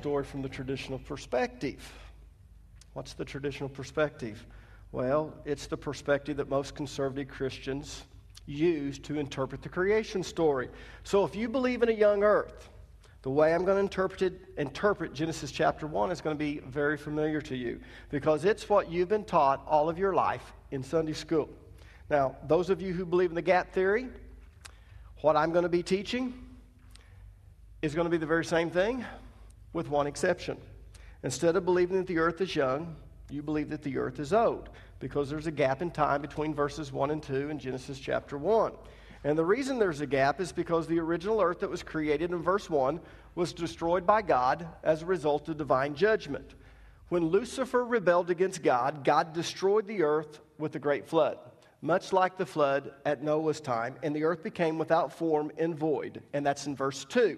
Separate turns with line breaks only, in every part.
story from the traditional perspective. What's the traditional perspective? Well, it's the perspective that most conservative Christians use to interpret the creation story. So if you believe in a young earth, the way I'm going to interpret, it, interpret Genesis chapter 1 is going to be very familiar to you because it's what you've been taught all of your life in Sunday school. Now, those of you who believe in the gap theory, what I'm going to be teaching is going to be the very same thing with one exception. Instead of believing that the earth is young, you believe that the earth is old because there's a gap in time between verses 1 and 2 in Genesis chapter 1. And the reason there's a gap is because the original earth that was created in verse 1 was destroyed by God as a result of divine judgment. When Lucifer rebelled against God, God destroyed the earth with a great flood, much like the flood at Noah's time, and the earth became without form and void. And that's in verse 2.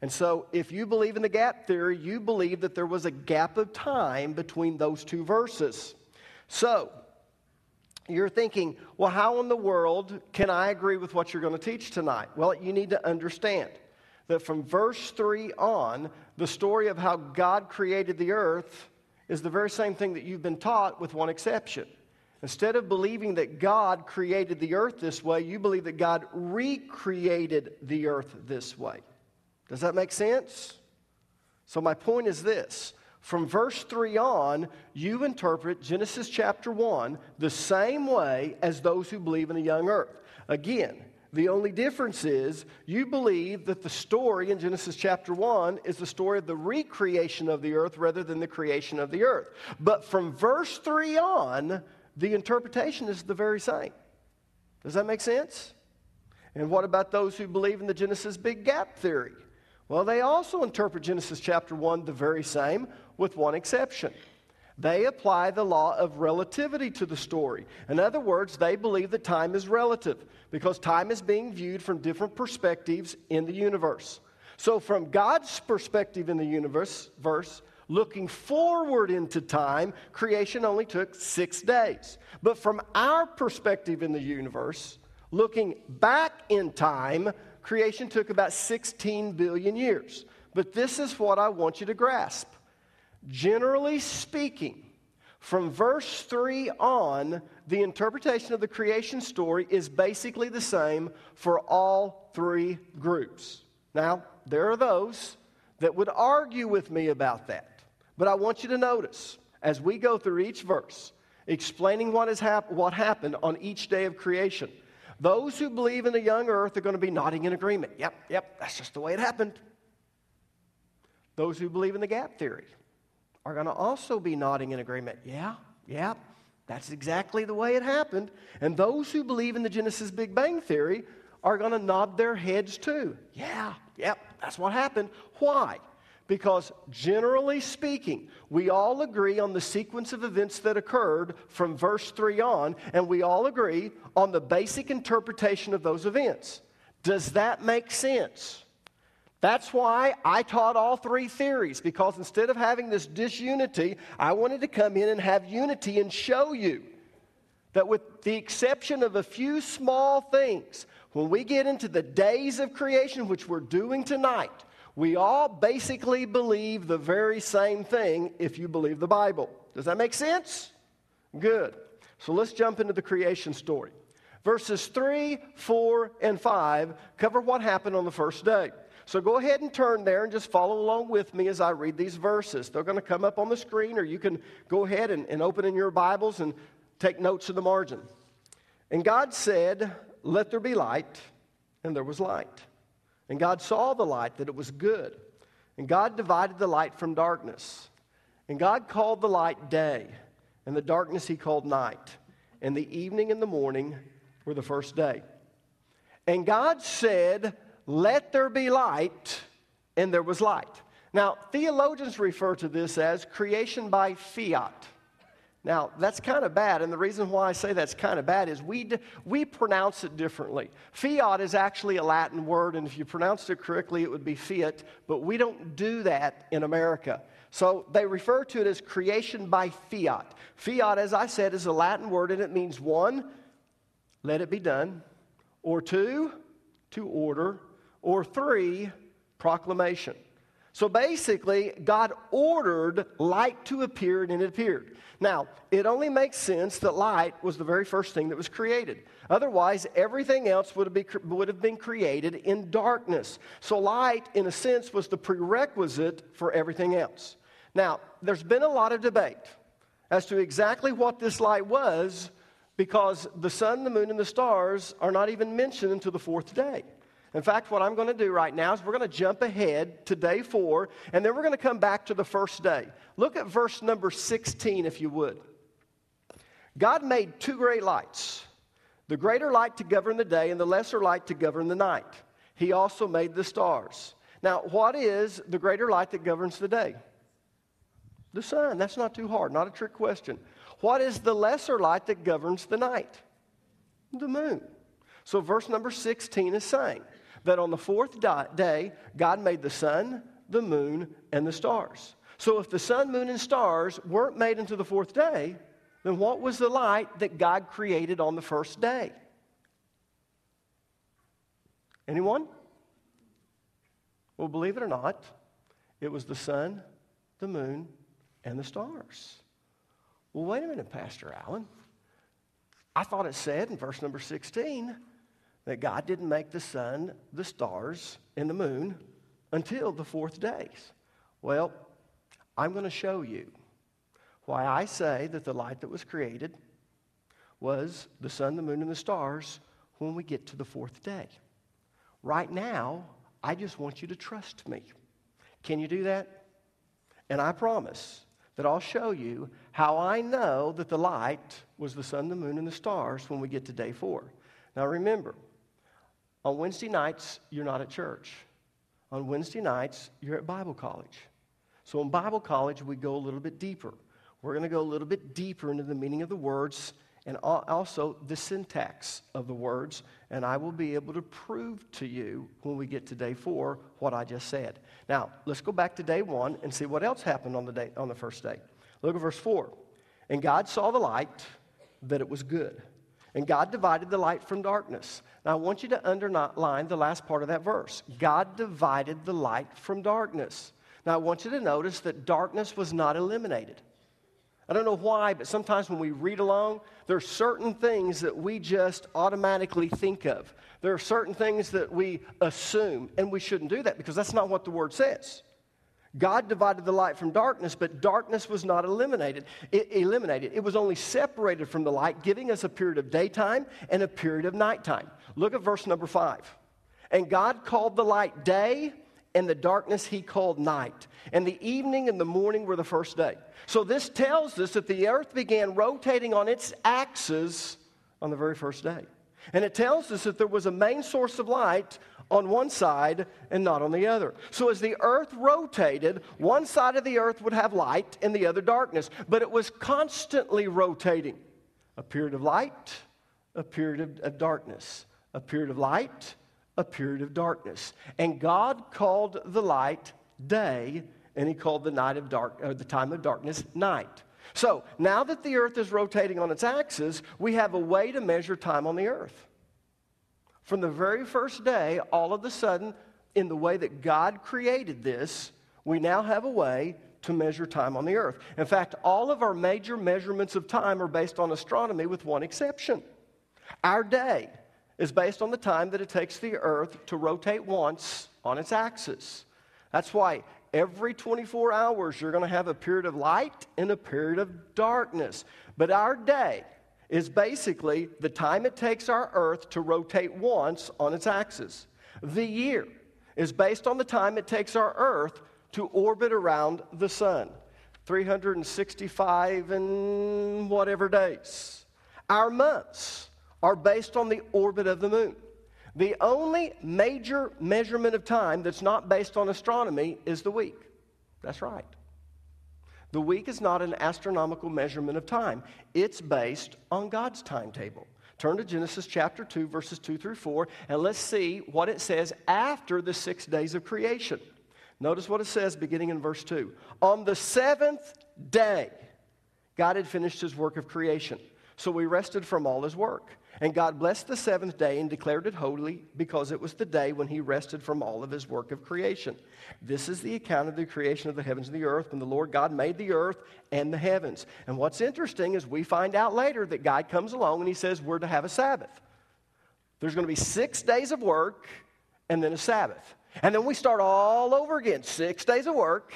And so, if you believe in the gap theory, you believe that there was a gap of time between those two verses. So, you're thinking, well, how in the world can I agree with what you're going to teach tonight? Well, you need to understand that from verse 3 on, the story of how God created the earth is the very same thing that you've been taught, with one exception. Instead of believing that God created the earth this way, you believe that God recreated the earth this way. Does that make sense? So, my point is this from verse 3 on, you interpret Genesis chapter 1 the same way as those who believe in a young earth. Again, the only difference is you believe that the story in Genesis chapter 1 is the story of the recreation of the earth rather than the creation of the earth. But from verse 3 on, the interpretation is the very same. Does that make sense? And what about those who believe in the Genesis big bang theory? Well, they also interpret Genesis chapter 1 the very same, with one exception. They apply the law of relativity to the story. In other words, they believe that time is relative because time is being viewed from different perspectives in the universe. So, from God's perspective in the universe, verse, looking forward into time, creation only took six days. But from our perspective in the universe, looking back in time, creation took about 16 billion years. But this is what I want you to grasp. Generally speaking, from verse 3 on, the interpretation of the creation story is basically the same for all three groups. Now, there are those that would argue with me about that. But I want you to notice as we go through each verse, explaining what, has hap- what happened on each day of creation, those who believe in the young earth are going to be nodding in agreement. Yep, yep, that's just the way it happened. Those who believe in the gap theory are going to also be nodding in agreement. Yeah, yeah, that's exactly the way it happened. And those who believe in the Genesis Big Bang Theory are going to nod their heads too. Yeah, yep, that's what happened. Why? Because generally speaking, we all agree on the sequence of events that occurred from verse 3 on, and we all agree on the basic interpretation of those events. Does that make sense? That's why I taught all three theories, because instead of having this disunity, I wanted to come in and have unity and show you that, with the exception of a few small things, when we get into the days of creation, which we're doing tonight, we all basically believe the very same thing if you believe the Bible. Does that make sense? Good. So let's jump into the creation story. Verses 3, 4, and 5 cover what happened on the first day. So go ahead and turn there and just follow along with me as I read these verses. They're going to come up on the screen, or you can go ahead and, and open in your Bibles and take notes in the margin. And God said, Let there be light, and there was light. And God saw the light, that it was good. And God divided the light from darkness. And God called the light day, and the darkness he called night. And the evening and the morning were the first day. And God said, let there be light, and there was light. Now, theologians refer to this as creation by fiat. Now, that's kind of bad, and the reason why I say that's kind of bad is we, we pronounce it differently. Fiat is actually a Latin word, and if you pronounced it correctly, it would be fiat, but we don't do that in America. So they refer to it as creation by fiat. Fiat, as I said, is a Latin word, and it means one, let it be done, or two, to order, or three, proclamation. So basically, God ordered light to appear and it appeared. Now, it only makes sense that light was the very first thing that was created. Otherwise, everything else would have, be, would have been created in darkness. So, light, in a sense, was the prerequisite for everything else. Now, there's been a lot of debate as to exactly what this light was because the sun, the moon, and the stars are not even mentioned until the fourth day. In fact, what I'm going to do right now is we're going to jump ahead to day four, and then we're going to come back to the first day. Look at verse number 16, if you would. God made two great lights the greater light to govern the day, and the lesser light to govern the night. He also made the stars. Now, what is the greater light that governs the day? The sun. That's not too hard, not a trick question. What is the lesser light that governs the night? The moon. So, verse number 16 is saying that on the fourth day, God made the sun, the moon, and the stars. So, if the sun, moon, and stars weren't made until the fourth day, then what was the light that God created on the first day? Anyone? Well, believe it or not, it was the sun, the moon, and the stars. Well, wait a minute, Pastor Allen. I thought it said in verse number 16 that God didn't make the sun, the stars, and the moon until the fourth day. Well, I'm going to show you why I say that the light that was created was the sun, the moon, and the stars when we get to the fourth day. Right now, I just want you to trust me. Can you do that? And I promise that I'll show you how I know that the light was the sun, the moon, and the stars when we get to day four. Now remember, on Wednesday nights, you're not at church. On Wednesday nights, you're at Bible college. So in Bible college, we go a little bit deeper. We're going to go a little bit deeper into the meaning of the words and also the syntax of the words, and I will be able to prove to you when we get to day four what I just said. Now, let's go back to day one and see what else happened on the, day, on the first day. Look at verse four. And God saw the light, that it was good. And God divided the light from darkness. Now, I want you to underline the last part of that verse. God divided the light from darkness. Now, I want you to notice that darkness was not eliminated. I don't know why, but sometimes when we read along, there are certain things that we just automatically think of. There are certain things that we assume, and we shouldn't do that because that's not what the word says. God divided the light from darkness, but darkness was not eliminated. It, eliminated. It was only separated from the light, giving us a period of daytime and a period of nighttime. Look at verse number five. And God called the light day, and the darkness he called night. And the evening and the morning were the first day. So this tells us that the earth began rotating on its axis on the very first day. And it tells us that there was a main source of light on one side and not on the other. So as the earth rotated, one side of the earth would have light and the other darkness, but it was constantly rotating. A period of light, a period of, of darkness, a period of light, a period of darkness. And God called the light day, and he called the night of dark, or the time of darkness night. So now that the earth is rotating on its axis, we have a way to measure time on the earth. From the very first day, all of a sudden, in the way that God created this, we now have a way to measure time on the earth. In fact, all of our major measurements of time are based on astronomy, with one exception. Our day is based on the time that it takes the earth to rotate once on its axis. That's why every 24 hours you're going to have a period of light and a period of darkness. But our day is basically the time it takes our earth to rotate once on its axis. The year is based on the time it takes our earth to orbit around the sun 365 and whatever days. Our months are based on the orbit of the moon. The only major measurement of time that's not based on astronomy is the week. That's right. The week is not an astronomical measurement of time, it's based on God's timetable. Turn to Genesis chapter 2, verses 2 through 4, and let's see what it says after the six days of creation. Notice what it says beginning in verse 2. On the seventh day, God had finished his work of creation. So we rested from all his work. And God blessed the seventh day and declared it holy because it was the day when he rested from all of his work of creation. This is the account of the creation of the heavens and the earth when the Lord God made the earth and the heavens. And what's interesting is we find out later that God comes along and he says we're to have a Sabbath. There's going to be six days of work and then a Sabbath. And then we start all over again six days of work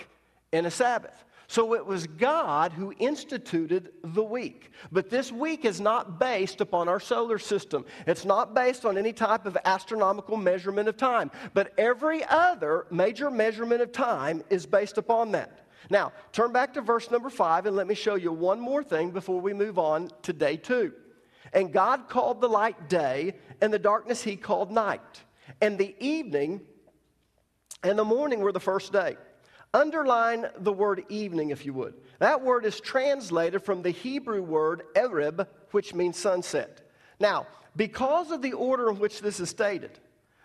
and a Sabbath. So it was God who instituted the week. But this week is not based upon our solar system. It's not based on any type of astronomical measurement of time. But every other major measurement of time is based upon that. Now, turn back to verse number five and let me show you one more thing before we move on to day two. And God called the light day, and the darkness he called night. And the evening and the morning were the first day. Underline the word evening, if you would. That word is translated from the Hebrew word ereb, which means sunset. Now, because of the order in which this is stated,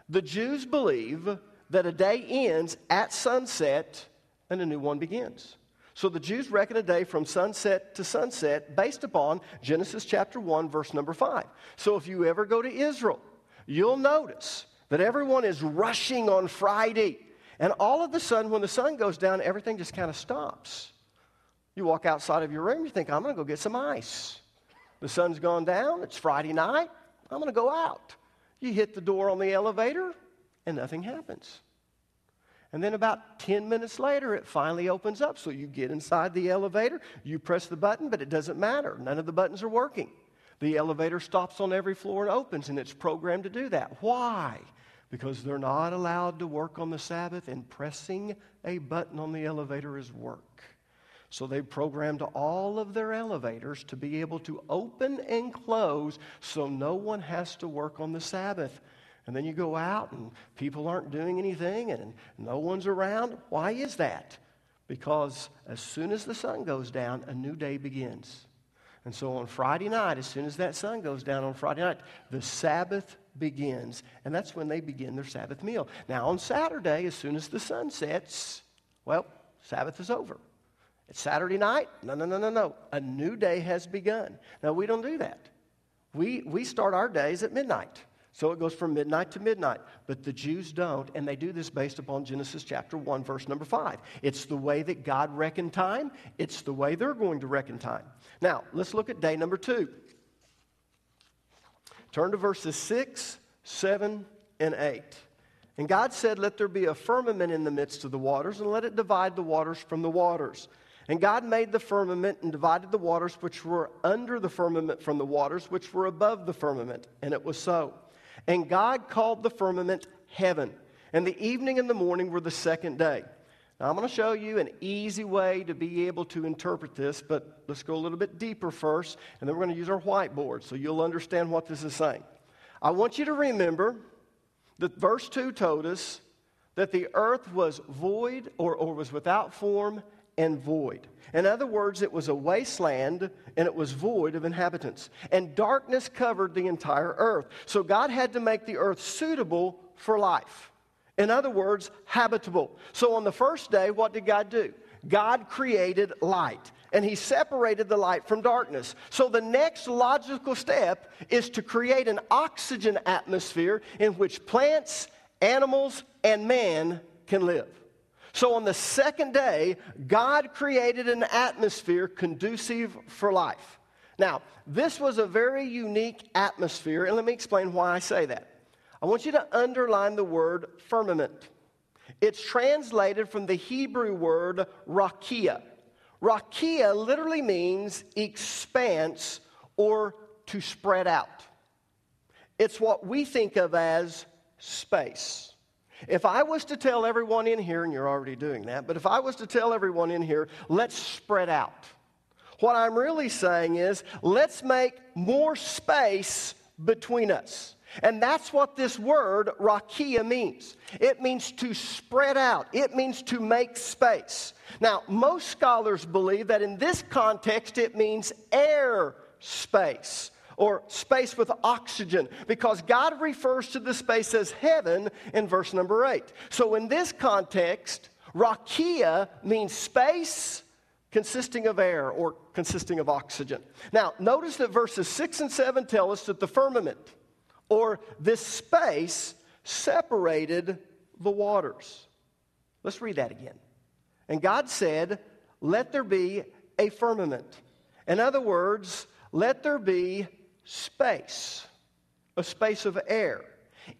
the Jews believe that a day ends at sunset and a new one begins. So the Jews reckon a day from sunset to sunset based upon Genesis chapter 1, verse number 5. So if you ever go to Israel, you'll notice that everyone is rushing on Friday and all of a sudden, when the sun goes down, everything just kind of stops. You walk outside of your room, you think, I'm going to go get some ice. The sun's gone down, it's Friday night, I'm going to go out. You hit the door on the elevator, and nothing happens. And then about 10 minutes later, it finally opens up. So you get inside the elevator, you press the button, but it doesn't matter. None of the buttons are working. The elevator stops on every floor and opens, and it's programmed to do that. Why? Because they're not allowed to work on the Sabbath, and pressing a button on the elevator is work. So they programmed all of their elevators to be able to open and close so no one has to work on the Sabbath. And then you go out and people aren't doing anything and no one's around. Why is that? Because as soon as the sun goes down, a new day begins. And so on Friday night, as soon as that sun goes down on Friday night, the Sabbath begins. And that's when they begin their Sabbath meal. Now, on Saturday, as soon as the sun sets, well, Sabbath is over. It's Saturday night? No, no, no, no, no. A new day has begun. Now, we don't do that. We, we start our days at midnight. So it goes from midnight to midnight. But the Jews don't, and they do this based upon Genesis chapter 1, verse number 5. It's the way that God reckoned time, it's the way they're going to reckon time. Now, let's look at day number 2. Turn to verses 6, 7, and 8. And God said, Let there be a firmament in the midst of the waters, and let it divide the waters from the waters. And God made the firmament and divided the waters which were under the firmament from the waters which were above the firmament. And it was so. And God called the firmament heaven. And the evening and the morning were the second day. Now, I'm going to show you an easy way to be able to interpret this, but let's go a little bit deeper first, and then we're going to use our whiteboard so you'll understand what this is saying. I want you to remember that verse 2 told us that the earth was void or, or was without form and void. In other words, it was a wasteland and it was void of inhabitants. And darkness covered the entire earth. So God had to make the earth suitable for life. In other words, habitable. So on the first day, what did God do? God created light and he separated the light from darkness. So the next logical step is to create an oxygen atmosphere in which plants, animals, and man can live. So on the second day, God created an atmosphere conducive for life. Now, this was a very unique atmosphere, and let me explain why I say that. I want you to underline the word firmament. It's translated from the Hebrew word rakia. Rakia literally means expanse or to spread out. It's what we think of as space. If I was to tell everyone in here, and you're already doing that, but if I was to tell everyone in here, let's spread out, what I'm really saying is let's make more space between us. And that's what this word, rakia, means. It means to spread out, it means to make space. Now, most scholars believe that in this context it means air space or space with oxygen because God refers to the space as heaven in verse number 8. So, in this context, rakia means space consisting of air or consisting of oxygen. Now, notice that verses 6 and 7 tell us that the firmament, or this space, separated the waters. Let's read that again. And God said, Let there be a firmament. In other words, let there be space, a space of air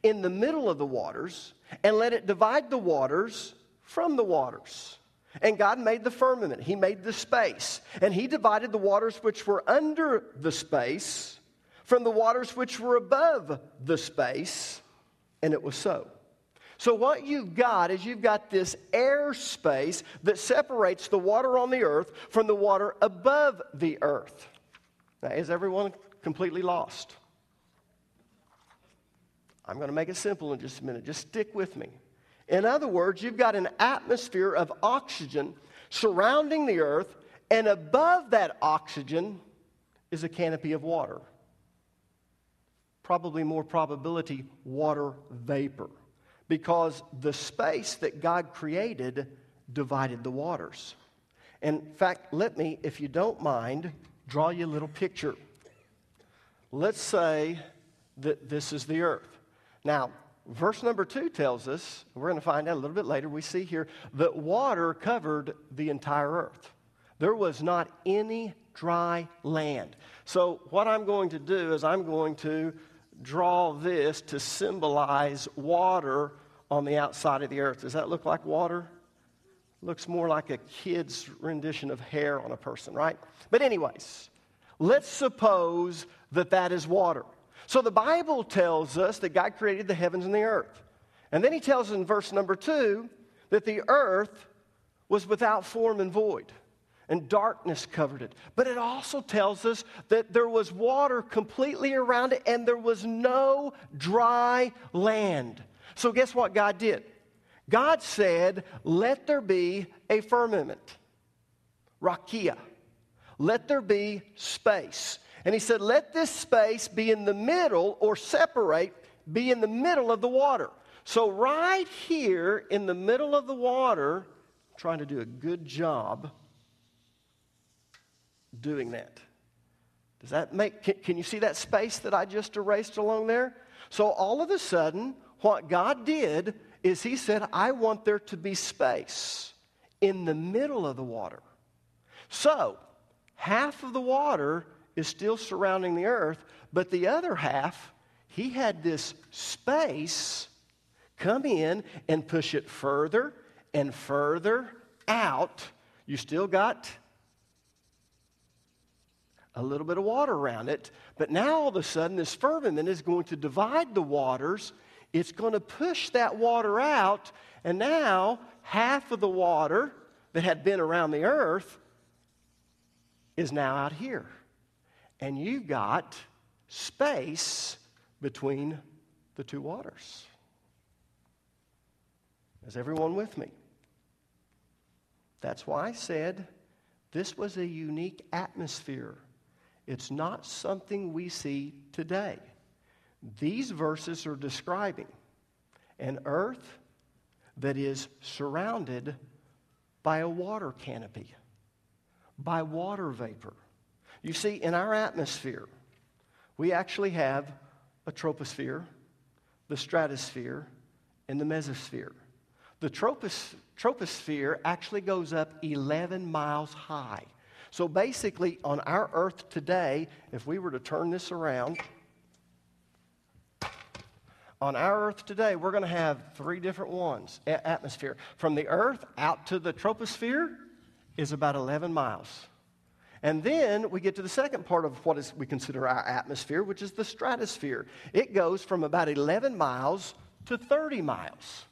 in the middle of the waters, and let it divide the waters from the waters. And God made the firmament, He made the space, and He divided the waters which were under the space from the waters which were above the space, and it was so. So, what you've got is you've got this air space that separates the water on the earth from the water above the earth. Now, is everyone completely lost? I'm going to make it simple in just a minute. Just stick with me. In other words, you've got an atmosphere of oxygen surrounding the earth, and above that oxygen is a canopy of water. Probably more probability, water vapor because the space that God created divided the waters. In fact, let me, if you don't mind, draw you a little picture. Let's say that this is the earth. Now, verse number two tells us, we're going to find out a little bit later, we see here that water covered the entire earth. There was not any dry land. So, what I'm going to do is I'm going to draw this to symbolize water on the outside of the earth. Does that look like water? Looks more like a kid's rendition of hair on a person, right? But, anyways, let's suppose that that is water. So, the Bible tells us that God created the heavens and the earth. And then he tells us in verse number two that the earth was without form and void and darkness covered it. But it also tells us that there was water completely around it and there was no dry land. So, guess what God did? God said, Let there be a firmament, rakia. Let there be space. And He said, Let this space be in the middle or separate, be in the middle of the water. So, right here in the middle of the water, I'm trying to do a good job doing that. Does that make, can, can, you see that space that I just erased along there? So all of a sudden, what God did is He said, I want there to be space in the middle of the water. So, half of the water is still surrounding the earth, but the other half, He had this space come in and push it further and further out. You still got a little bit of water around it. But now all of a sudden, this firmament is going to divide the waters. It's going to push that water out. And now, half of the water that had been around the earth is now out here. And you've got space between the two waters. Is everyone with me? That's why I said this was a unique atmosphere it's not something we see today. These verses are describing an earth that is surrounded by a water canopy, by water vapor. You see, in our atmosphere, we actually have a troposphere, the stratosphere, and the mesosphere. The tropos- troposphere actually goes up 11 miles high. So basically, on our earth today, if we were to turn this around, on our earth today, we're going to have three different ones atmosphere. From the earth out to the troposphere is about 11 miles. And then we get to the second part of what is we consider our atmosphere, which is the stratosphere. It goes from about 11 miles to 30 miles.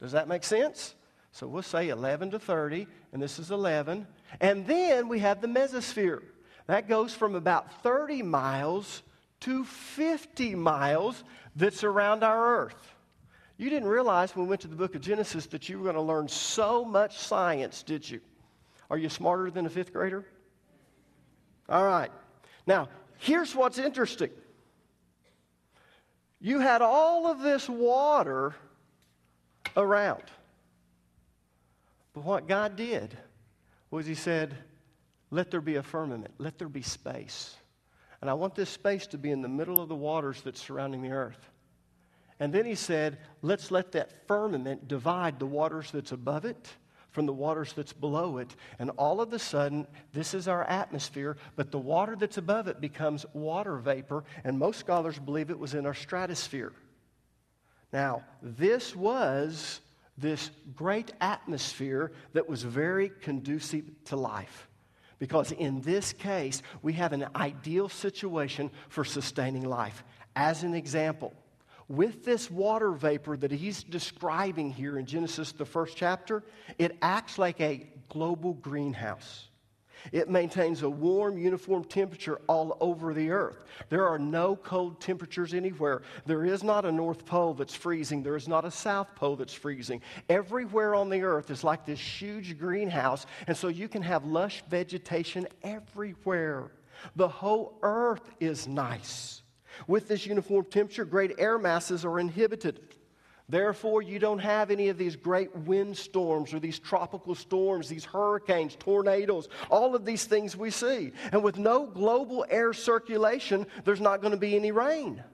Does that make sense? So we'll say 11 to 30, and this is 11. And then we have the mesosphere. That goes from about 30 miles to 50 miles that's around our earth. You didn't realize when we went to the book of Genesis that you were going to learn so much science, did you? Are you smarter than a fifth grader? All right. Now, here's what's interesting. You had all of this water around. But what God did was He said, let there be a firmament, let there be space. And I want this space to be in the middle of the waters that's surrounding the earth. And then he said, let's let that firmament divide the waters that's above it from the waters that's below it. And all of a sudden, this is our atmosphere, but the water that's above it becomes water vapor, and most scholars believe it was in our stratosphere. Now, this was this great atmosphere that was very conducive to life. Because in this case, we have an ideal situation for sustaining life. As an example, with this water vapor that he's describing here in Genesis, the first chapter, it acts like a global greenhouse. It maintains a warm, uniform temperature all over the earth. There are no cold temperatures anywhere. There is not a North Pole that's freezing. There is not a South Pole that's freezing. Everywhere on the earth is like this huge greenhouse, and so you can have lush vegetation everywhere. The whole earth is nice. With this uniform temperature, great air masses are inhibited. Therefore, you don't have any of these great windstorms or these tropical storms, these hurricanes, tornadoes, all of these things we see. And with no global air circulation, there's not going to be any rain.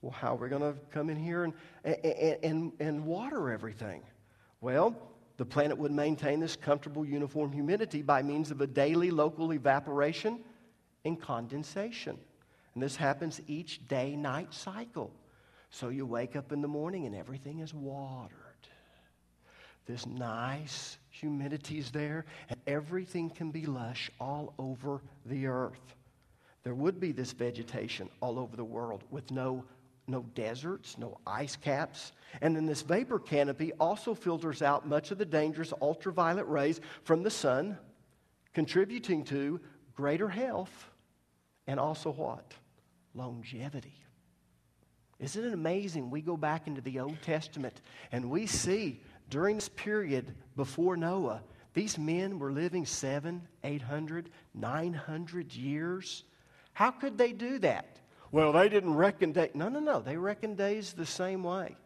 Well, how are we going to come in here and, and, and, and water everything? Well, the planet would maintain this comfortable uniform humidity by means of a daily local evaporation and condensation. And this happens each day night cycle. So you wake up in the morning and everything is watered. This nice humidity is there, and everything can be lush all over the earth. There would be this vegetation all over the world with no, no deserts, no ice caps. And then this vapor canopy also filters out much of the dangerous ultraviolet rays from the sun, contributing to greater health and also what? Longevity. Isn't it amazing? We go back into the Old Testament and we see during this period before Noah, these men were living seven, eight hundred, nine hundred years. How could they do that? Well, they didn't reckon days. No, no, no. They reckoned days the same way.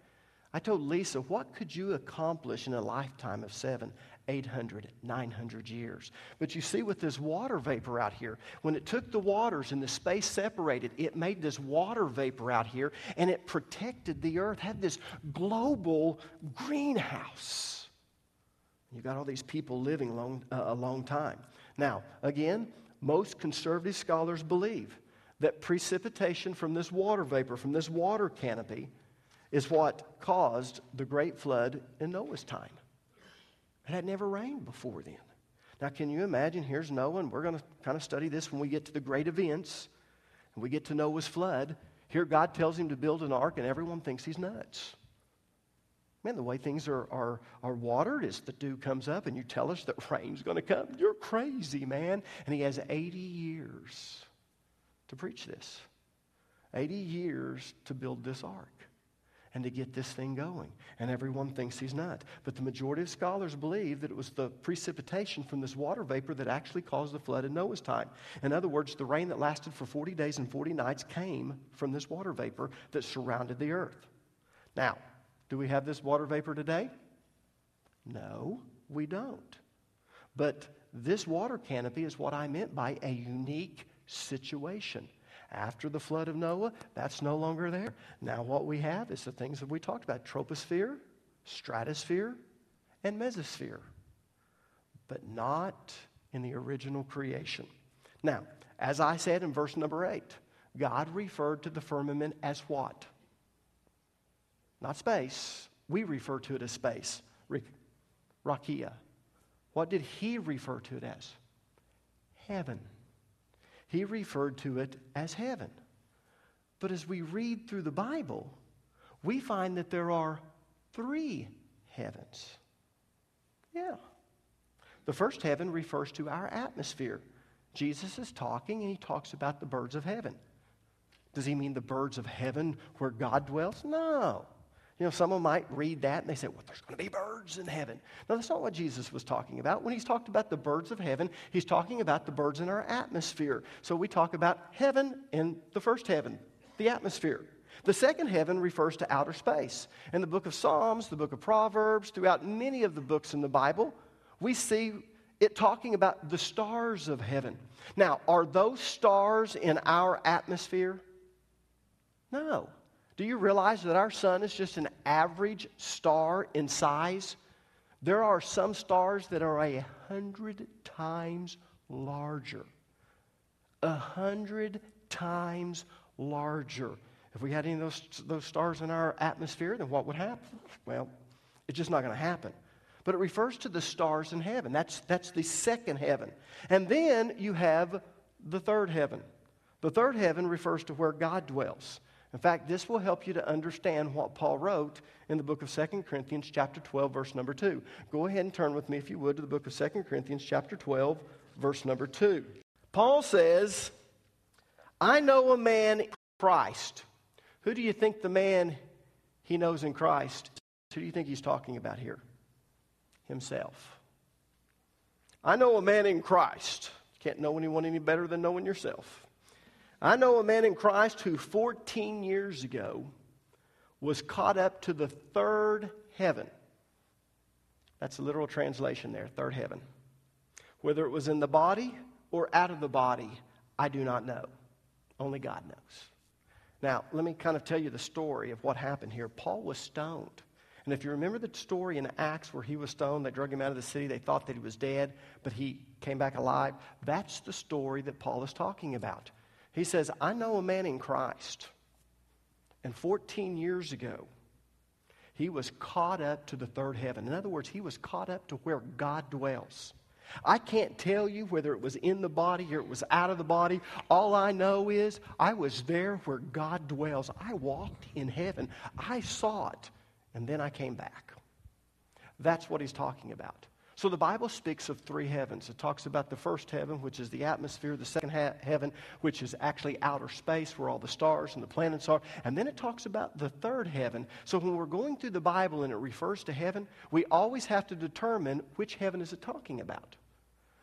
I told Lisa, what could you accomplish in a lifetime of seven, 800, 900 years. But you see, with this water vapor out here, when it took the waters and the space separated, it made this water vapor out here and it protected the earth, had this global greenhouse. You got all these people living long, uh, a long time. Now, again, most conservative scholars believe that precipitation from this water vapor, from this water canopy, is what caused the great flood in Noah's time. It had never rained before then. Now, can you imagine? Here's Noah, and we're going to kind of study this when we get to the great events and we get to Noah's flood. Here, God tells him to build an ark, and everyone thinks he's nuts. Man, the way things are, are, are watered is the dew comes up, and you tell us that rain's going to come. You're crazy, man. And he has 80 years to preach this 80 years to build this ark and to get this thing going. And everyone thinks he's not. But the majority of scholars believe that it was the precipitation from this water vapor that actually caused the flood in Noah's time. In other words, the rain that lasted for 40 days and 40 nights came from this water vapor that surrounded the earth. Now, do we have this water vapor today? No, we don't. But this water canopy is what I meant by a unique situation. After the flood of Noah, that's no longer there. Now, what we have is the things that we talked about troposphere, stratosphere, and mesosphere, but not in the original creation. Now, as I said in verse number eight, God referred to the firmament as what? Not space. We refer to it as space. Rakia. What did he refer to it as? Heaven he referred to it as heaven. But as we read through the Bible, we find that there are three heavens. Yeah. The first heaven refers to our atmosphere. Jesus is talking and he talks about the birds of heaven. Does he mean the birds of heaven where God dwells? No. You know, someone might read that and they say, well, there's going to be birds in heaven. No, that's not what Jesus was talking about. When he's talked about the birds of heaven, he's talking about the birds in our atmosphere. So we talk about heaven in the first heaven, the atmosphere. The second heaven refers to outer space. In the book of Psalms, the book of Proverbs, throughout many of the books in the Bible, we see it talking about the stars of heaven. Now, are those stars in our atmosphere? No. Do you realize that our sun is just an average star in size? There are some stars that are a hundred times larger. A hundred times larger. If we had any of those, those stars in our atmosphere, then what would happen? Well, it's just not going to happen. But it refers to the stars in heaven. That's, that's the second heaven. And then you have the third heaven. The third heaven refers to where God dwells. In fact, this will help you to understand what Paul wrote in the book of 2 Corinthians chapter 12 verse number 2. Go ahead and turn with me if you would to the book of 2 Corinthians chapter 12 verse number 2. Paul says, "I know a man in Christ." Who do you think the man he knows in Christ? Who do you think he's talking about here? Himself. I know a man in Christ. Can't know anyone any better than knowing yourself. I know a man in Christ who 14 years ago was caught up to the third heaven. That's a literal translation there, third heaven. Whether it was in the body or out of the body, I do not know. Only God knows. Now, let me kind of tell you the story of what happened here. Paul was stoned. And if you remember the story in Acts where he was stoned, they drug him out of the city, they thought that he was dead, but he came back alive. That's the story that Paul is talking about. He says, I know a man in Christ. And 14 years ago, he was caught up to the third heaven. In other words, he was caught up to where God dwells. I can't tell you whether it was in the body or it was out of the body. All I know is I was there where God dwells. I walked in heaven. I saw it. And then I came back. That's what he's talking about. So the Bible speaks of three heavens. It talks about the first heaven, which is the atmosphere, the second ha- heaven, which is actually outer space where all the stars and the planets are. And then it talks about the third heaven. So when we're going through the Bible and it refers to heaven, we always have to determine which heaven is it talking about.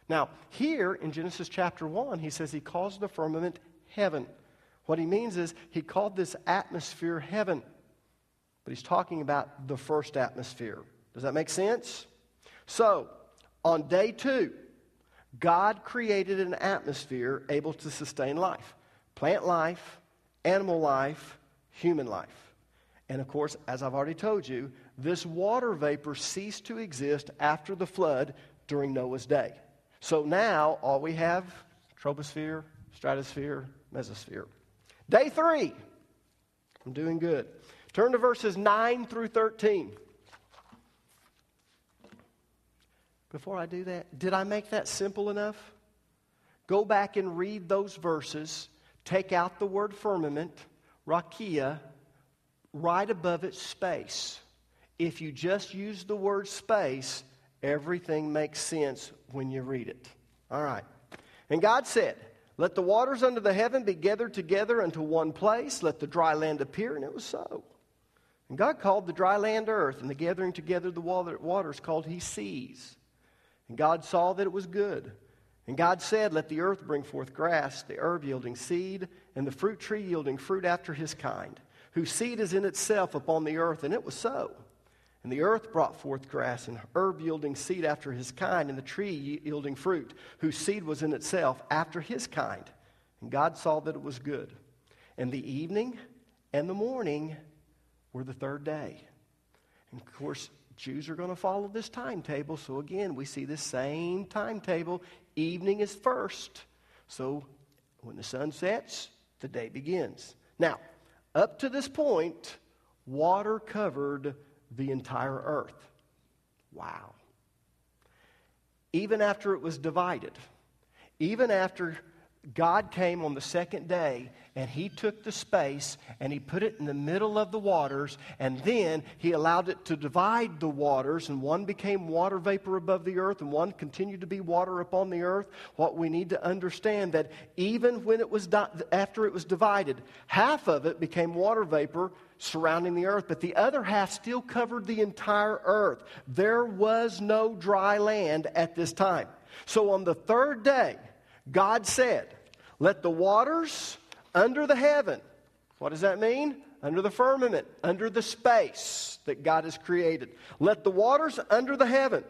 Now, here in Genesis chapter 1, he says he calls the firmament heaven. What he means is he called this atmosphere heaven. But he's talking about the first atmosphere. Does that make sense? So, on day two, God created an atmosphere able to sustain life plant life, animal life, human life. And of course, as I've already told you, this water vapor ceased to exist after the flood during Noah's day. So now all we have troposphere, stratosphere, mesosphere. Day three. I'm doing good. Turn to verses 9 through 13. Before I do that, did I make that simple enough? Go back and read those verses. Take out the word firmament, rakia, right above it, space. If you just use the word space, everything makes sense when you read it. All right. And God said, Let the waters under the heaven be gathered together unto one place, let the dry land appear, and it was so. And God called the dry land earth, and the gathering together the waters called he seas. And God saw that it was good. And God said, Let the earth bring forth grass, the herb yielding seed, and the fruit tree yielding fruit after his kind, whose seed is in itself upon the earth. And it was so. And the earth brought forth grass, and herb yielding seed after his kind, and the tree yielding fruit, whose seed was in itself after his kind. And God saw that it was good. And the evening and the morning were the third day. And of course, Jews are going to follow this timetable. So again, we see the same timetable. Evening is first. So when the sun sets, the day begins. Now, up to this point, water covered the entire earth. Wow. Even after it was divided, even after God came on the second day and he took the space and he put it in the middle of the waters and then he allowed it to divide the waters and one became water vapor above the earth and one continued to be water upon the earth. What we need to understand that even when it was di- after it was divided half of it became water vapor surrounding the earth but the other half still covered the entire earth. There was no dry land at this time. So on the third day God said, Let the waters under the heaven, what does that mean? Under the firmament, under the space that God has created. Let the waters under the heaven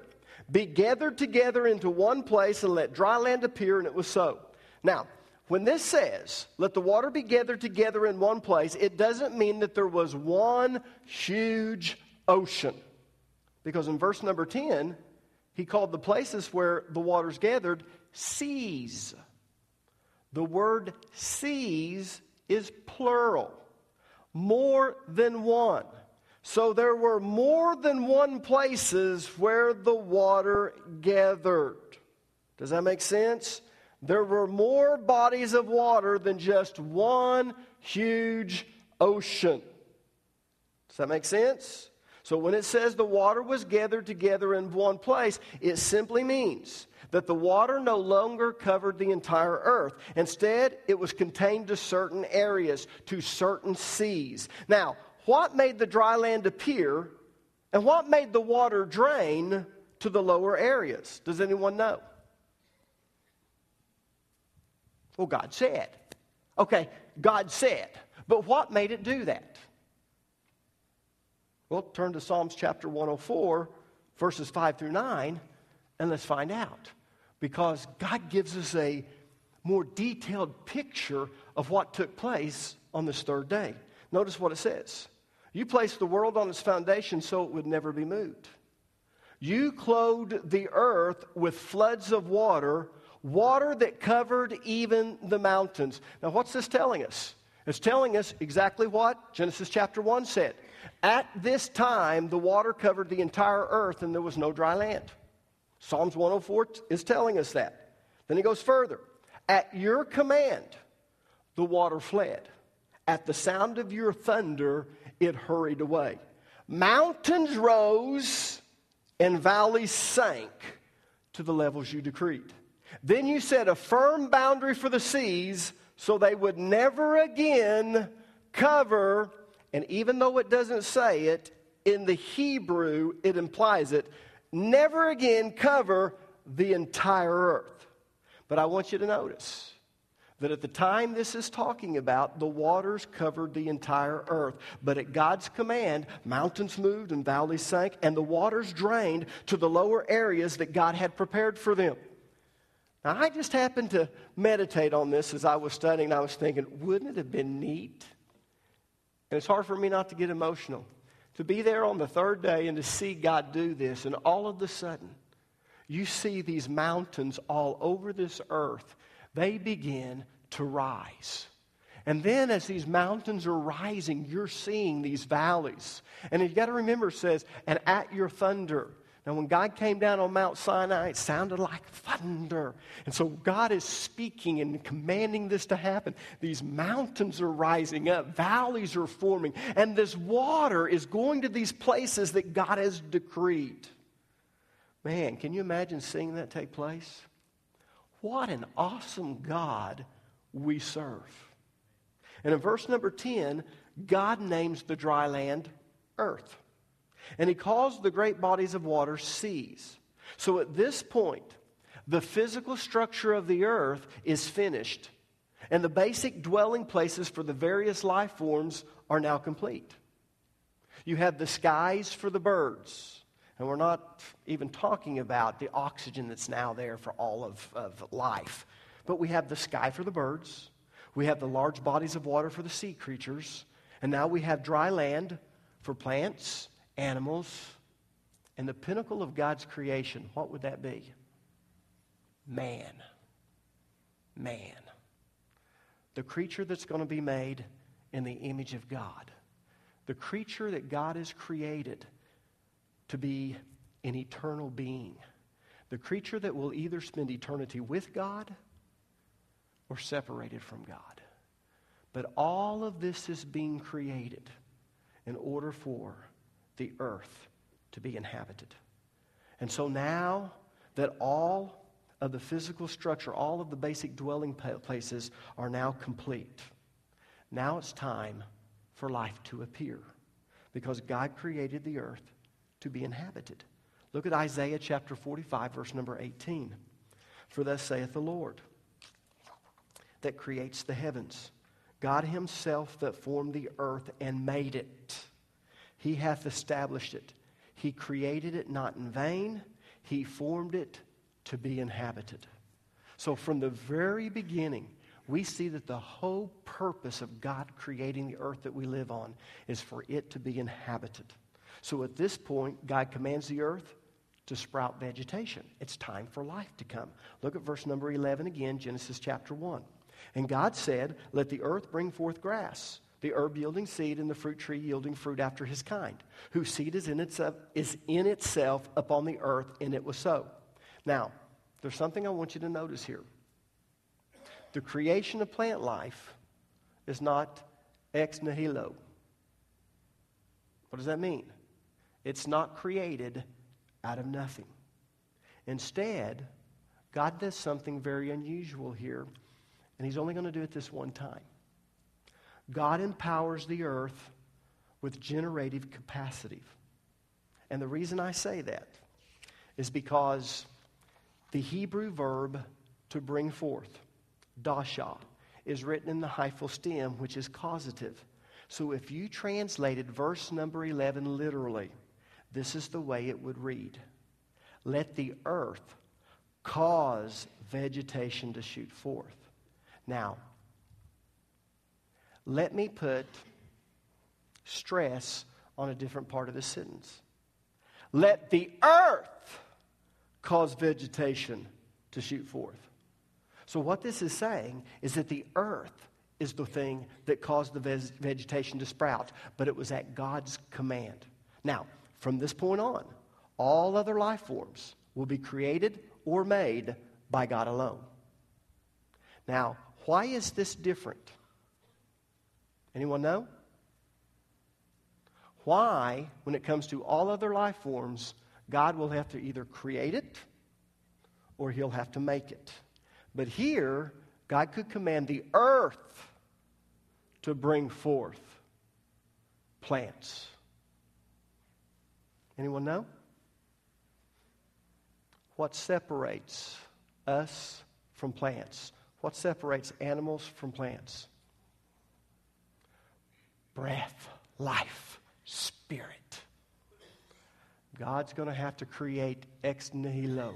be gathered together into one place and let dry land appear, and it was so. Now, when this says, let the water be gathered together in one place, it doesn't mean that there was one huge ocean. Because in verse number 10, he called the places where the waters gathered seas. The word seas is plural, more than one. So there were more than one places where the water gathered. Does that make sense? There were more bodies of water than just one huge ocean. Does that make sense? So when it says the water was gathered together in one place, it simply means that the water no longer covered the entire earth. Instead, it was contained to certain areas, to certain seas. Now, what made the dry land appear and what made the water drain to the lower areas? Does anyone know? Well, God said. Okay, God said. But what made it do that? Well, turn to Psalms chapter 104, verses 5 through 9, and let's find out. Because God gives us a more detailed picture of what took place on this third day. Notice what it says You placed the world on its foundation so it would never be moved. You clothed the earth with floods of water water that covered even the mountains. Now, what's this telling us? It's telling us exactly what Genesis chapter 1 said. At this time, the water covered the entire earth and there was no dry land. Psalms 104 is telling us that. Then he goes further. At your command, the water fled. At the sound of your thunder, it hurried away. Mountains rose and valleys sank to the levels you decreed. Then you set a firm boundary for the seas so they would never again cover, and even though it doesn't say it, in the Hebrew it implies it, never again cover the entire earth. But I want you to notice that at the time this is talking about, the waters covered the entire earth. But at God's command, mountains moved and valleys sank, and the waters drained to the lower areas that God had prepared for them. Now, I just happened to meditate on this as I was studying. I was thinking, wouldn't it have been neat? And it's hard for me not to get emotional. To be there on the third day and to see God do this, and all of a sudden, you see these mountains all over this earth, they begin to rise. And then as these mountains are rising, you're seeing these valleys. And you got to remember, it says, and at your thunder, now, when God came down on Mount Sinai, it sounded like thunder. And so God is speaking and commanding this to happen. These mountains are rising up, valleys are forming, and this water is going to these places that God has decreed. Man, can you imagine seeing that take place? What an awesome God we serve. And in verse number 10, God names the dry land earth. And he calls the great bodies of water seas. So at this point, the physical structure of the earth is finished, and the basic dwelling places for the various life forms are now complete. You have the skies for the birds, and we're not even talking about the oxygen that's now there for all of, of life. But we have the sky for the birds, we have the large bodies of water for the sea creatures, and now we have dry land for plants animals, and the pinnacle of God's creation, what would that be? Man. Man. The creature that's going to be made in the image of God. The creature that God has created to be an eternal being. The creature that will either spend eternity with God or separated from God. But all of this is being created in order for the earth to be inhabited. And so now that all of the physical structure, all of the basic dwelling places are now complete, now it's time for life to appear because God created the earth to be inhabited. Look at Isaiah chapter 45, verse number 18. For thus saith the Lord that creates the heavens, God Himself that formed the earth and made it. He hath established it. He created it not in vain. He formed it to be inhabited. So from the very beginning, we see that the whole purpose of God creating the earth that we live on is for it to be inhabited. So at this point, God commands the earth to sprout vegetation. It's time for life to come. Look at verse number 11 again, Genesis chapter 1. And God said, Let the earth bring forth grass, the herb yielding seed, and the fruit tree yielding fruit after his kind, whose seed is in itself, is in itself upon the earth, and it was so. Now, there's something I want you to notice here. The creation of plant life is not ex nihilo. What does that mean? It's not created out of nothing. Instead, God does something very unusual here, and He's only going to do it this one time. God empowers the earth with generative capacity. And the reason I say that is because the Hebrew verb to bring forth, dasha, is written in the Hiphil stem, which is causative. So if you translated verse number 11 literally, this is the way it would read Let the earth cause vegetation to shoot forth. Now, let me put stress on a different part of the sentence. Let the earth cause vegetation to shoot forth. So, what this is saying is that the earth is the thing that caused the vegetation to sprout, but it was at God's command. Now, from this point on, all other life forms will be created or made by God alone. Now, why is this different? Anyone know? Why, when it comes to all other life forms, God will have to either create it or he'll have to make it. But here, God could command the earth to bring forth plants. Anyone know? What separates us from plants? What separates animals from plants? Breath, life, spirit. God's going to have to create ex nihilo,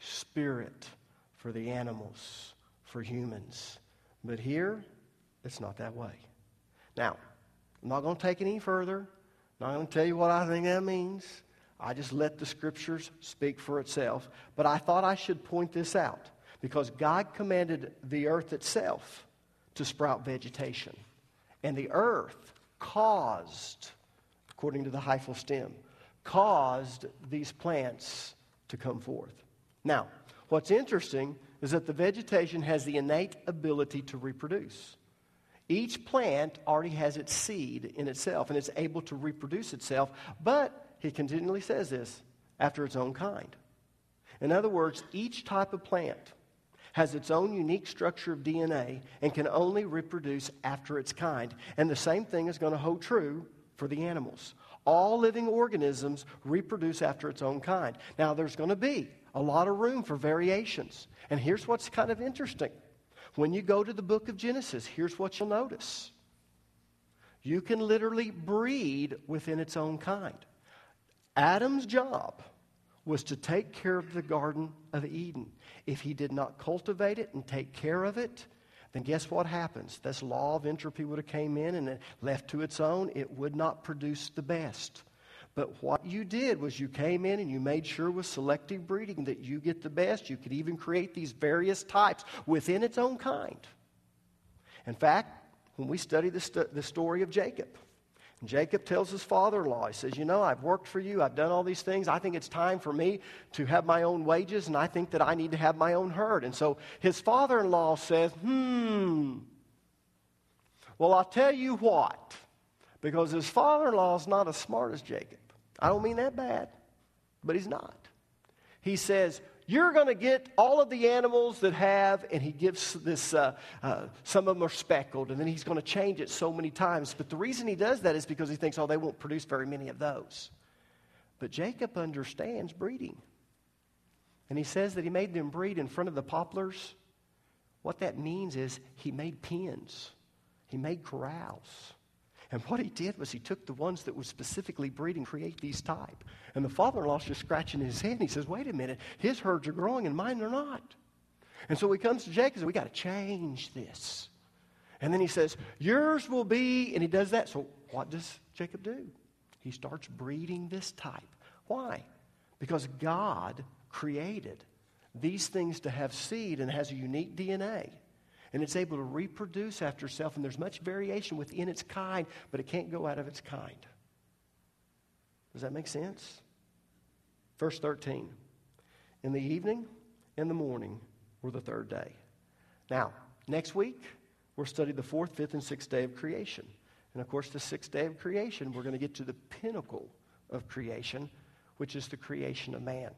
spirit for the animals, for humans. But here, it's not that way. Now, I'm not going to take it any further. I'm not going to tell you what I think that means. I just let the scriptures speak for itself. But I thought I should point this out because God commanded the earth itself to sprout vegetation. And the earth caused, according to the Hiphil stem, caused these plants to come forth. Now, what's interesting is that the vegetation has the innate ability to reproduce. Each plant already has its seed in itself and it's able to reproduce itself, but he continually says this after its own kind. In other words, each type of plant has its own unique structure of DNA and can only reproduce after its kind. And the same thing is going to hold true for the animals. All living organisms reproduce after its own kind. Now, there's going to be a lot of room for variations. And here's what's kind of interesting. When you go to the book of Genesis, here's what you'll notice. You can literally breed within its own kind. Adam's job was to take care of the Garden of Eden. If he did not cultivate it and take care of it, then guess what happens? This law of entropy would have came in and left to its own, it would not produce the best. But what you did was you came in and you made sure with selective breeding that you get the best. You could even create these various types within its own kind. In fact, when we study the, st- the story of Jacob, Jacob tells his father in law, he says, You know, I've worked for you, I've done all these things. I think it's time for me to have my own wages, and I think that I need to have my own herd. And so his father in law says, Hmm, well, I'll tell you what, because his father in law is not as smart as Jacob. I don't mean that bad, but he's not. He says, you're going to get all of the animals that have, and he gives this, uh, uh, some of them are speckled, and then he's going to change it so many times. But the reason he does that is because he thinks, oh, they won't produce very many of those. But Jacob understands breeding. And he says that he made them breed in front of the poplars. What that means is he made pens, he made corrals. And what he did was he took the ones that would specifically breed and create these type. And the father-in-law's just scratching his head. And he says, wait a minute, his herds are growing and mine are not. And so he comes to Jacob and says, we got to change this. And then he says, yours will be, and he does that. So what does Jacob do? He starts breeding this type. Why? Because God created these things to have seed and has a unique DNA. And it's able to reproduce after itself, and there's much variation within its kind, but it can't go out of its kind. Does that make sense? Verse 13. In the evening and the morning were the third day. Now, next week, we'll study the fourth, fifth, and sixth day of creation. And of course, the sixth day of creation, we're going to get to the pinnacle of creation, which is the creation of man.